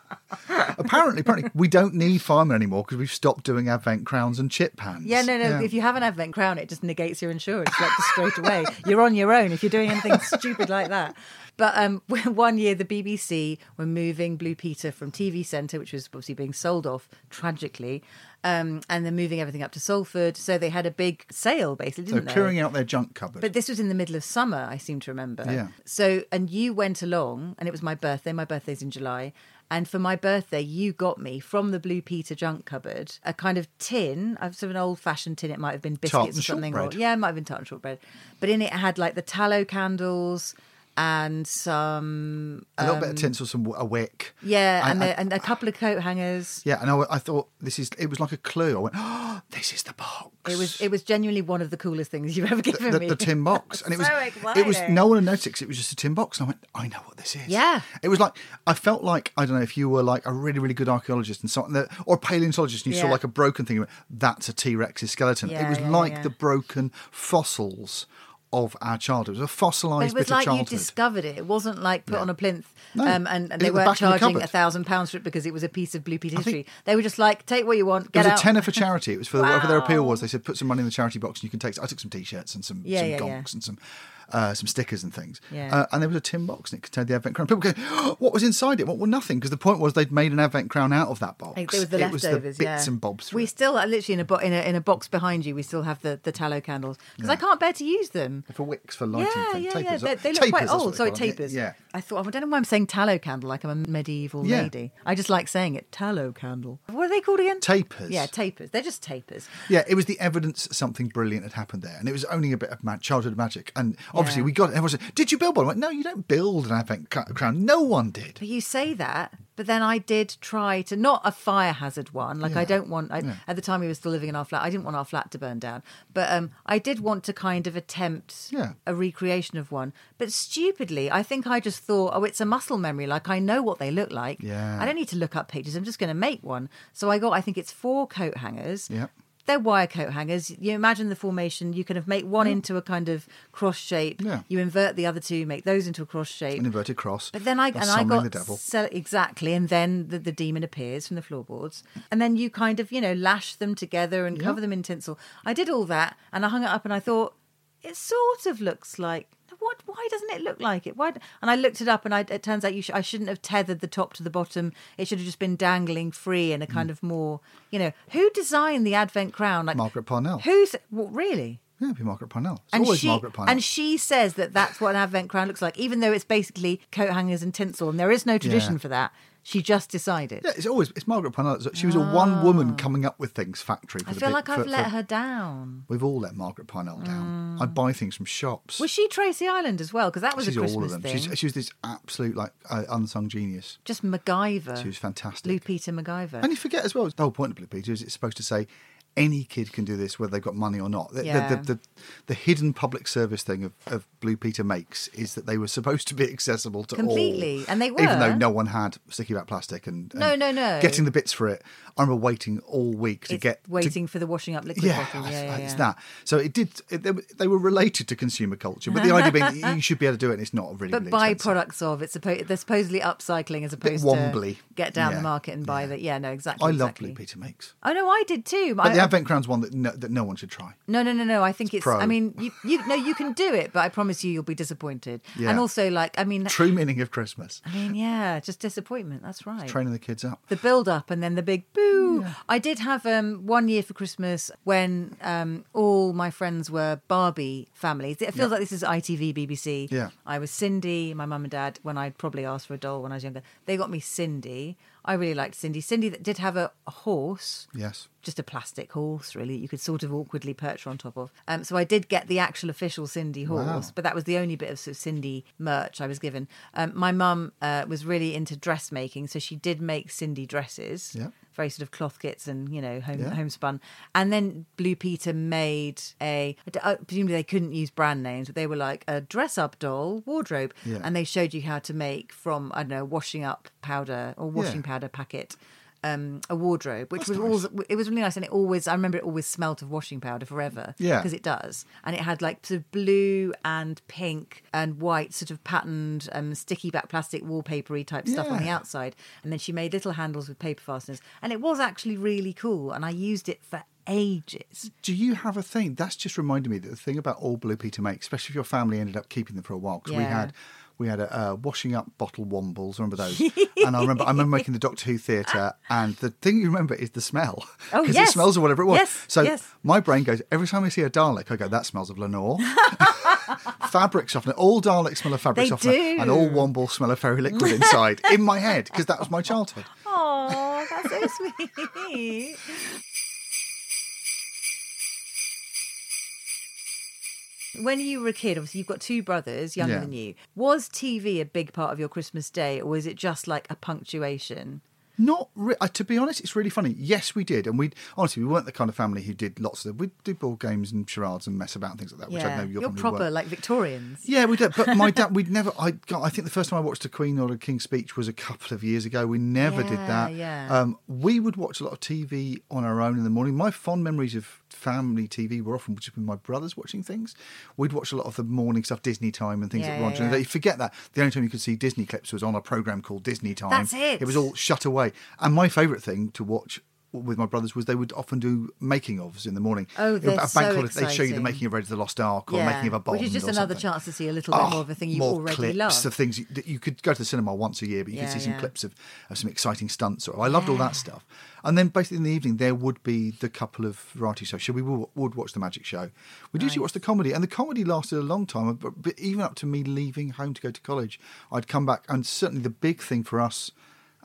apparently, apparently, we don't need firemen anymore because we've stopped doing advent crowns and chip pans. Yeah, no, no. If you have an Advent crown, it just negates your insurance like just straight away. You're on your own if you're doing anything stupid like that. But um, one year, the BBC were moving Blue Peter from TV Centre, which was obviously being sold off tragically, um, and they're moving everything up to Salford. So they had a big sale, basically, so didn't they? clearing out their junk cupboard. But this was in the middle of summer, I seem to remember. Yeah. So, and you went along, and it was my birthday. My birthday's in July. And for my birthday, you got me from the Blue Peter junk cupboard a kind of tin, sort of an old fashioned tin. It might have been biscuits or something. Or, yeah, it might have been tartan shortbread. But in it, it had like the tallow candles and some. a little um, bit of tinsel, some a wick. Yeah, and, I- a, and a couple of coat hangers. Yeah, and I, I thought this is. It was like a clue. I went, "Oh, this is the box." It was it was genuinely one of the coolest things you've ever given the, me. the tin box, and it was So it was no one had noticed. 'cause It was just a tin box, and I went, I know what this is. Yeah. it was like I felt like I don't know if you were like a really really good archaeologist and something that, or a paleontologist, and you saw like a broken thing. You went, That's a T Rex's skeleton. it was yeah, like yeah. the broken fossils of our childhood. It was a fossilized it was bit like of you discovered it. It wasn't like put on a plinth, No. um, and, and they the weren't back of the charging a thousand pounds for it because it was a piece of Blue Peter history. They were just like, take what you want, It was out. a tenner for charity. It was for whatever their appeal was. They said put some money in the charity box and you can take. I took some t-shirts and some Yeah, some yeah, gongs yeah. and some uh, some stickers and things. Yeah. Uh, and there was a tin box and it contained the advent crown. People go, "Oh, what was inside it? What? Well, nothing because the point was they'd made an advent crown out of that box. There was the it was leftovers, the bits yeah. and bobs. We it. still uh, literally in a, bo- in a in a box behind you. We still have the, the tallow candles because I can't bear to use them. for wicks for lighting. Yeah, yeah, yeah. They, they look Tapers, quite old. Sorry, tapers. Yeah. I thought I don't know why I'm saying tallow candle like I'm a medieval Yeah. lady. I just like saying it. Tallow candle. What are they called again? Tapers. Yeah, tapers. They're just tapers. Yeah, it was the evidence something brilliant had happened there, and it was only a bit of childhood magic. And obviously, we got it. Everyone said, "Did you build one?" I went, "No, you don't build an advent ca- crown. No one did." But you say that, but then I did try to not a fire hazard one. Like I don't want. I. At the time we were still living in our flat, I didn't want our flat to burn down. But um, I did want to kind of attempt Yeah. a recreation of one. But stupidly, I think I just thought, oh, it's a muscle memory. Like I know what they look like. Yeah. I don't need to look up pictures. I'm just going to make one. So I got. I think it's four coat hangers. Yeah. They're wire coat hangers. You imagine the formation. You kind of make one into a kind of cross shape. Yeah. You invert the other two, make those into a cross shape. An inverted cross. But then I That's and I got the devil. sell- exactly, and then the, the demon appears from the floorboards, and then you kind of you know lash them together and cover them in tinsel. I did all that, and I hung it up, and I thought it sort of looks like what? Why doesn't it look like it? Why? And I looked it up, and I, it turns out you sh- I shouldn't have tethered the top to the bottom. It should have just been dangling free in a kind mm. of more you know who designed the Advent crown? Like Margaret Parnell. Who's what, really? Yeah, it'd be Margaret Parnell. It's and always she Margaret Parnell. and she says that that's what an advent crown looks like, even though it's basically coat hangers and tinsel, and there is no tradition Yeah. for that. She just decided. yeah, it's always it's Margaret Parnell. She was a one woman coming up with things factory. For Ah. I feel big- like I've for- let for- her down. We've all let Margaret Parnell down. I buy things from shops. Was she Tracy Island as well? Because that was She's a Christmas all of them. thing. She's, she was this absolute like uh, unsung genius. just MacGyver. She was fantastic. Blue Peter MacGyver. And you forget as well, the whole point of Blue Peter is it's supposed to say any kid can do this whether they've got money or not. The, the- Yeah. the, the, the hidden public service thing of, of Blue Peter makes is that they were supposed to be accessible to all. Completely, and they were, Even though no one had sticky back plastic and, and No, no, no. getting the bits for it. I remember waiting all week to It's get to- waiting for the washing up liquid yeah, bottle. Yeah, yeah, it's yeah. that. So it did. It, they, were- they were related to consumer culture, but the idea being that you should be able to do it, and it's not really. But really byproducts of it's supposed they're supposedly upcycling as opposed wombly. to get down the market and buy yeah. the yeah no exactly. I love exactly. Blue Peter makes, Oh no, I did too. I, the Advent Crown's one that no, that no one should try. No, no, no, no. I think it's. pro. I mean, you, you no, you can do it, but I promise you, you'll be disappointed. Yeah. And also, like, I mean, True meaning of Christmas. I mean, yeah, just disappointment. That's right. Training the kids up. the build up and then the big boo. I did have um, one year for Christmas when um, all my friends were Barbie families. It feels like this is ITV, BBC. Yeah. I was Sindy, my mum and dad, when I'd probably asked for a doll when I was younger. They got me Sindy. I really liked Sindy. Sindy that did have a, a horse Yes. Just a plastic horse, really. You could sort of awkwardly perch on top of. Um, so I did get the actual official Sindy horse, Wow. but that was the only bit of, sort of Sindy merch I was given. Um, my mum uh, was really into dressmaking, so she did make Sindy dresses. Yeah. Very sort of cloth kits and you know home Yeah. homespun, and then Blue Peter made a uh, presumably they couldn't use brand names, but they were like a dress-up doll wardrobe, Yeah. and they showed you how to make from I don't know washing up powder or washing Yeah. powder packet um, a wardrobe, which That's was nice. always it was really nice, and it always I remember it always smelt of washing powder forever. Yeah. because it does, and it had like sort of blue and pink and white sort of patterned um, sticky back plastic wallpapery type stuff on the outside, and then she made little handles with paper fasteners, and it was actually really cool, and I used it for ages. Do you have a thing? That's just reminded me that the thing about all Blue Peter makes, especially if your family ended up keeping them for a while, because we had we had a uh, washing up bottle wombles. Remember those? and I remember I remember making the Doctor Who theatre, and the thing you remember is the smell. Oh, because yes. it smells of whatever it was. Yes, so yes. my brain goes every time I see a Dalek, I go that smells of Lenor. fabric softener. All Daleks smell of fabric They softener, do. and all Wombles smell of fairy liquid inside. in my head, because that was my childhood. Oh, that's so sweet. When you were a kid, obviously you've got two brothers younger Yeah. than you. Was TV a big part of your Christmas day, or was it just like a punctuation? Not re- uh, to be honest, it's really funny. Yes, we did, and we honestly we weren't the kind of family who did lots of. We did board games and charades and mess about and things like that, which I yeah, know you're, you're proper weren't. like Victorians. Yeah, we did. But my dad, we'd never. I, God, I think the first time I watched a Queen or a King's speech was a couple of years ago. We never did that. yeah. Um, we would watch a lot of TV on our own in the morning. My fond memories of family TV were often just with my brothers watching things. We'd watch a lot of the morning stuff, Disney Time and things Yeah, that were on. yeah. You forget that the only time you could see Disney clips was on a program called Disney Time. That's it. It was all shut away. And my favourite thing to watch with my brothers was they would often do making ofs in the morning. Oh, they're a so holiday, They'd show you the making of Raiders of the Lost Ark or making of a Bond. which is just another something. chance to see a little bit Oh, more of a thing you more already clips love. of things you, that you could go to the cinema once a year, but you Yeah, could see some yeah. clips of, of some exciting stunts. Or I loved all that stuff. And then basically in the evening there would be the couple of variety shows. So we would, would watch the Magic Show. We'd usually watch the comedy, and the comedy lasted a long time. But even up to me leaving home to go to college, I'd come back, and certainly the big thing for us.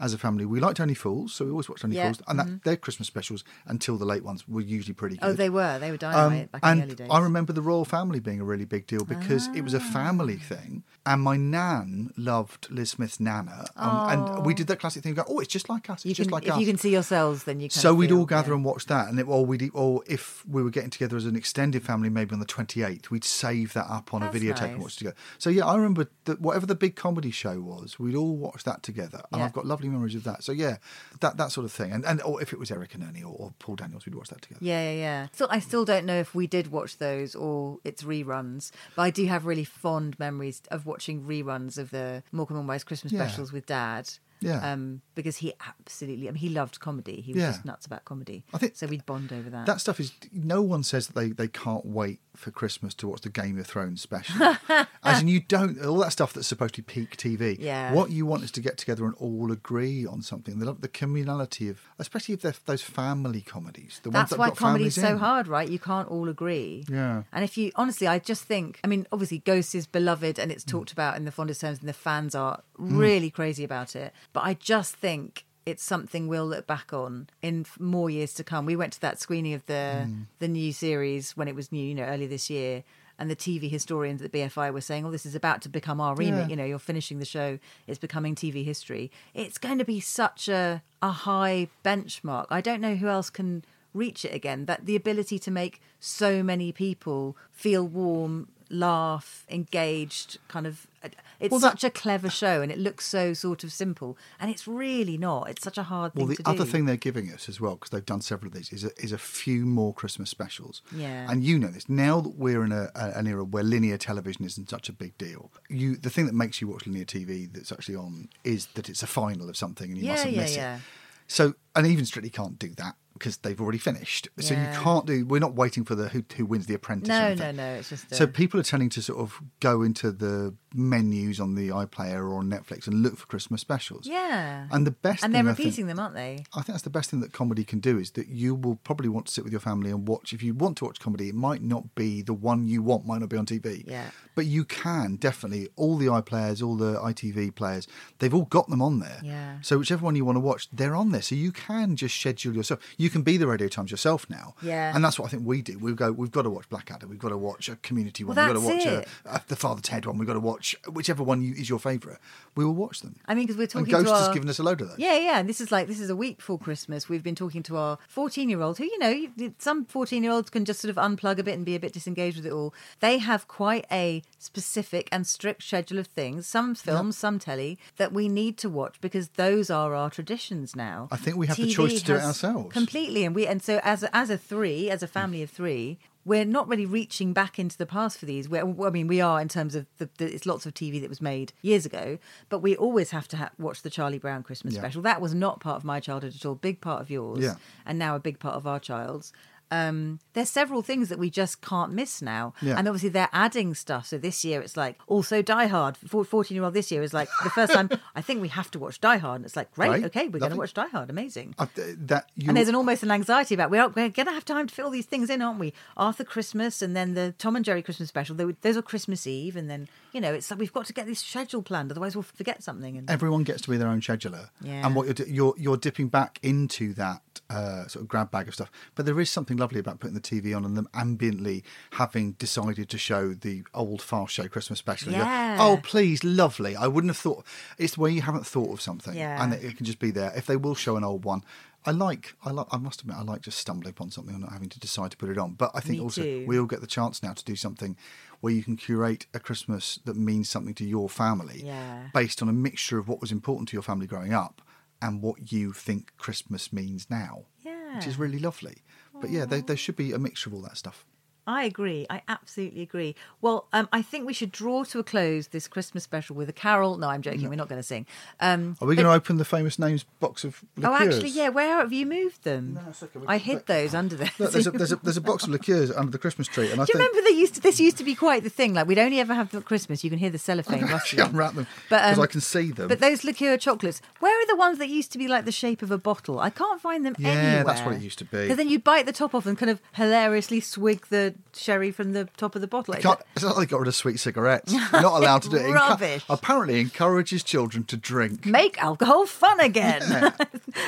As a family, we liked Only Fools, so we always watched Only Yeah, Fools, and that, their Christmas specials until the late ones were usually pretty good. Oh, they were. They were Um, dynamite back in the early days. I remember the Royle family being a really big deal because it was a family thing. And my nan loved Liz Smith's Nana. Um, And we did that classic thing go, oh, it's just like us. It's you just can, like if us. you can see yourselves, then you can. so we'd feel, all gather yeah. and watch that. And it, or, we'd, or if we were getting together as an extended family, maybe on the 28th, we'd save that up on That's a videotape and watch it together. So yeah, I remember that whatever the big comedy show was, we'd all watch that together. And Yeah. I've got lovely memories of that. So yeah, that that sort of thing. And and or if it was Eric and Ernie or, or Paul Daniels, we'd watch that together. Yeah, yeah, yeah. So I still don't know if we did watch those or it's reruns, but I do have really fond memories of watching reruns of the Morecambe and Wise Christmas Yeah. specials with Dad. Yeah. Um, because he absolutely, I mean, he loved comedy. He was Yeah. just nuts about comedy. I think so. We'd bond over that. That stuff is. No one says that they, they can't wait for Christmas to watch the Game of Thrones special. As in, you don't. All that stuff that's supposed to be peak TV. Yeah. What you want is to get together and all agree on something. The, the communality of, especially if they're those family comedies. The ones That's that why comedy's so in. hard, right? You can't all agree. Yeah. And if you honestly, I just think, I mean, obviously, Ghost is beloved and it's Mm. talked about in the fondest terms, and the fans are really crazy about it. But I just think it's something we'll look back on in more years to come. We went to that screening of the Mm. the new series when it was new, you know, earlier this year. And the TV historians at the BFI were saying, "Oh, this is about to become our remit. Yeah. You know, you're finishing the show; it's becoming TV history. It's going to be such a a high benchmark. I don't know who else can reach it again. That the ability to make so many people feel warm, laugh, engaged, kind of. Uh, it's Well, that- such a clever show, and it looks so sort of simple, and it's really not. It's such a hard thing. Well, the other do. thing they're giving us as well, because they've done several of these, is a, is a few more Christmas specials. Yeah. And you know this. Now that we're in a, a, an era where linear television isn't such a big deal, you the thing that makes you watch linear TV that's actually on is that it's a final of something and you Yeah, mustn't yeah, miss yeah. it. So, and even Strictly can't do that because they've already finished. So you can't do. We're not waiting for the who, who wins the Apprentice. No, no, no. It's just a, So people are tending to sort of go into the menus on the iPlayer or on Netflix and look for Christmas specials. yeah, And the best and thing they're I think- repeating them, aren't they? I think that's the best thing that comedy can do is that you will probably want to sit with your family and watch. If you want to watch comedy, it might not be the one you want, might not be on TV. Yeah. But you can definitely, all the iPlayers, all the ITV players, they've all got them on there. Yeah. So whichever one you want to watch, they're on there. So you can just schedule yourself. You can be the Radio Times yourself now. Yeah. And that's what I think we do. We go, we've got to watch Blackadder. We've got to watch a community one. Well, we've got to watch a, a, the Father Ted one. We've got to watch whichever one you, is your favourite. We will watch them. I mean, because we're talking. And Ghost our... has given us a load of those. Yeah, yeah. And this is like this is a week before Christmas. We've been talking to our 14 year old who, you know, some 14 year olds can just sort of unplug a bit and be a bit disengaged with it all. They have quite a specific and strict schedule of things, some films, some telly, that we need to watch because those are our traditions now. I think we have the choice to do it ourselves. Completely. And we and so as a, as a three, as a family of three, we're not really reaching back into the past for these. We're, I mean, we are in terms of the, the, it's lots of TV that was made years ago, but we always have to ha- watch the Charlie Brown Christmas Yeah. special. That was not part of my childhood at all. Big part of yours, Yeah. and now a big part of our child's. Um, there's several things that we just can't miss now, Yeah. and obviously they're adding stuff. So this year it's like also Die Hard. Fourteen year old this year is like the first time I think we have to watch Die Hard, and it's like great, Right. okay, we're going to watch Die Hard, amazing. I, that you And there's an almost an anxiety about we're, we're going to have time to fit all these things in, aren't we? Arthur Christmas and then the Tom and Jerry Christmas special. They, those are Christmas Eve, and then you know it's like we've got to get this schedule planned, otherwise we'll forget something. And everyone gets to be their own scheduler. Yeah. And what you're, you're you're dipping back into that uh, sort of grab bag of stuff. But there is something lovely about putting the TV on and them ambiently having decided to show the old fast show Christmas special. Go, Yeah. oh, please, lovely. I wouldn't have thought. It's where you haven't thought of something, Yeah. and it, it can just be there. If they will show an old one. I like, I like, I must admit, I like just stumbling upon something and not having to decide to put it on. But I think Me also too. we all get the chance now to do something where you can curate a Christmas that means something to your family Yeah. based on a mixture of what was important to your family growing up and what you think Christmas means now. Yeah. Which is really lovely. But yeah, there, there should be a mixture of all that stuff. I agree. I absolutely agree. Well, um, I think we should draw to a close this Christmas special with a carol. No, I'm joking. We're not going to sing. Um, Are we going to open the famous names box of liqueurs? oh, actually, yeah. Where have you moved them? No, it's okay. I hid those under there. Look, there's a, there's, a, there's a box of liqueurs under the Christmas tree. And I Do you think remember they used to, this used to be quite the thing? Like we'd only ever have them at Christmas. You can hear the cellophane actually rustling. unwrap them because um, I can see them. But those liqueur chocolates, where are the ones that used to be like the shape of a bottle? I can't find them Yeah, anywhere. Yeah, that's what it used to be. Because then you'd bite the top off and kind of hilariously swig the sherry from the top of the bottle. It's not like they got rid of sweet cigarettes. You're not allowed to do it. Rubbish. apparently encourages children to drink. Make alcohol fun again.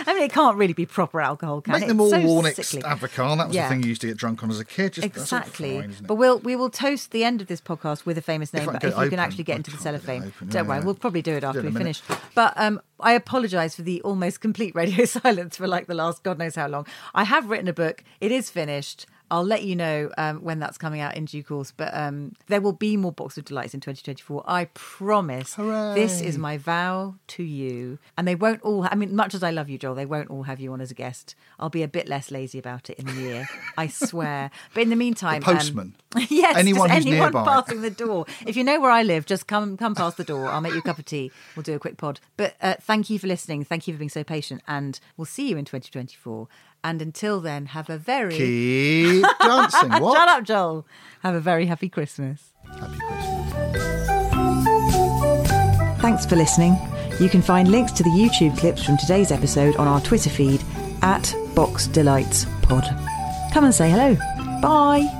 I mean, it can't really be proper alcohol, can Make it? them all so Warninks sickly. That was Yeah. the thing you used to get drunk on as a kid. Just, Exactly, fine, but we'll we will toast the end of this podcast with a famous name. I but if you can actually get I into the cellophane, open, don't yeah, worry, we'll probably do it Do it after we finish. But um, I apologise for the almost complete radio silence for like the last God knows how long. I have written a book; it is finished. I'll let you know um, when that's coming out in due course. But um, there will be more Box of Delights in 2024. I promise. Hooray. This is my vow to you. And they won't all, I mean, much as I love you, Joel, they won't all have you on as a guest. I'll be a bit less lazy about it in the year. I swear. But in the meantime, The postman. Um, yes, Anyone anyone passing the door. If you know where I live, just come come past the door. I'll make you a cup of tea. We'll do a quick pod. But uh, thank you for listening. Thank you for being so patient. And we'll see you in 2024. And until then, have a very Keep dancing. What? Shut up, Joel. Have a very happy Christmas. Happy Christmas. Thanks for listening. You can find links to the YouTube clips from today's episode on our Twitter feed at Box Delights Pod. Come and say hello. Bye.